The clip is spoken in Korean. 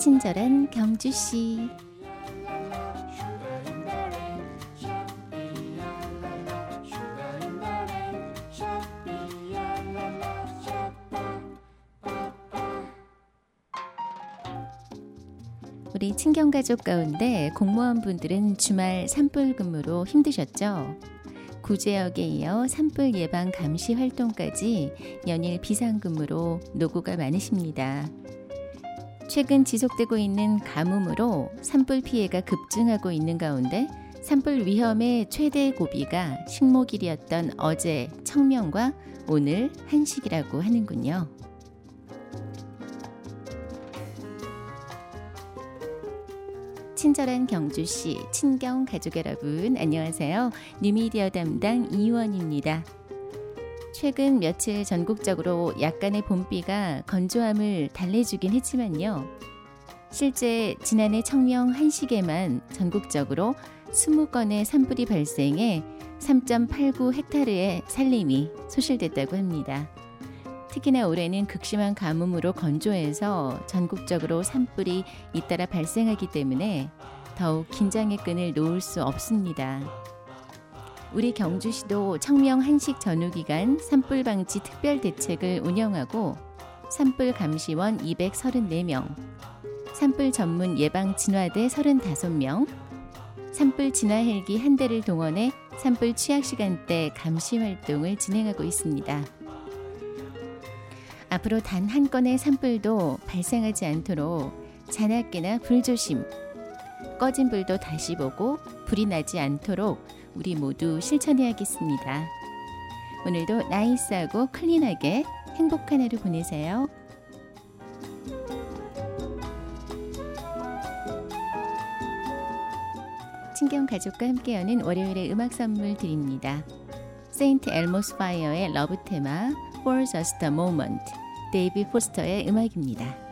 친절한 경주 씨. 우리 친경 가족 가운데 공무원 분들은 주말 산불 근무로 힘드셨죠? 구제역에 이어 산불 예방 감시 활동까지 연일 비상근무로 노고가 많으십니다. 최근 지속되고 있는 가뭄으로 산불 피해가 급증하고 있는 가운데 산불 위험의 최대 고비가 식목일이었던 어제 청명과 오늘 한식이라고 하는군요. 친절한 경주시 친경 가족 여러분 안녕하세요. 뉴미디어 담당 이원입니다. 최근 며칠 전국적으로 약간의 봄비가 건조함을 달래주긴 했지만요. 실제 지난해 청명 한식에만 전국적으로 20건의 산불이 발생해 3.89 헥타르의 산림이 소실됐다고 합니다. 특히나 올해는 극심한 가뭄으로 건조해서 전국적으로 산불이 잇따라 발생하기 때문에 더욱 긴장의 끈을 놓을 수 없습니다. 우리 경주시도 청명 한식 전후 기간 산불 방지 특별 대책을 운영하고 산불 감시원 234명, 산불 전문 예방 진화대 35명, 산불 진화 헬기 한 대를 동원해 산불 취약 시간대 감시 활동을 진행하고 있습니다. 앞으로 단 한 건의 산불도 발생하지 않도록 자나깨나 불조심, 꺼진 불도 다시 보고 불이 나지 않도록 우리 모두 실천해야겠습니다. 오늘도 nice하고 clean하게 행복한 하루 보내세요. 친경 가족과 함께하는 월요일의 음악 선물 드립니다. St. Elmo's Fire의 Love Theme For Just a Moment 데이빗 포스터의 음악입니다.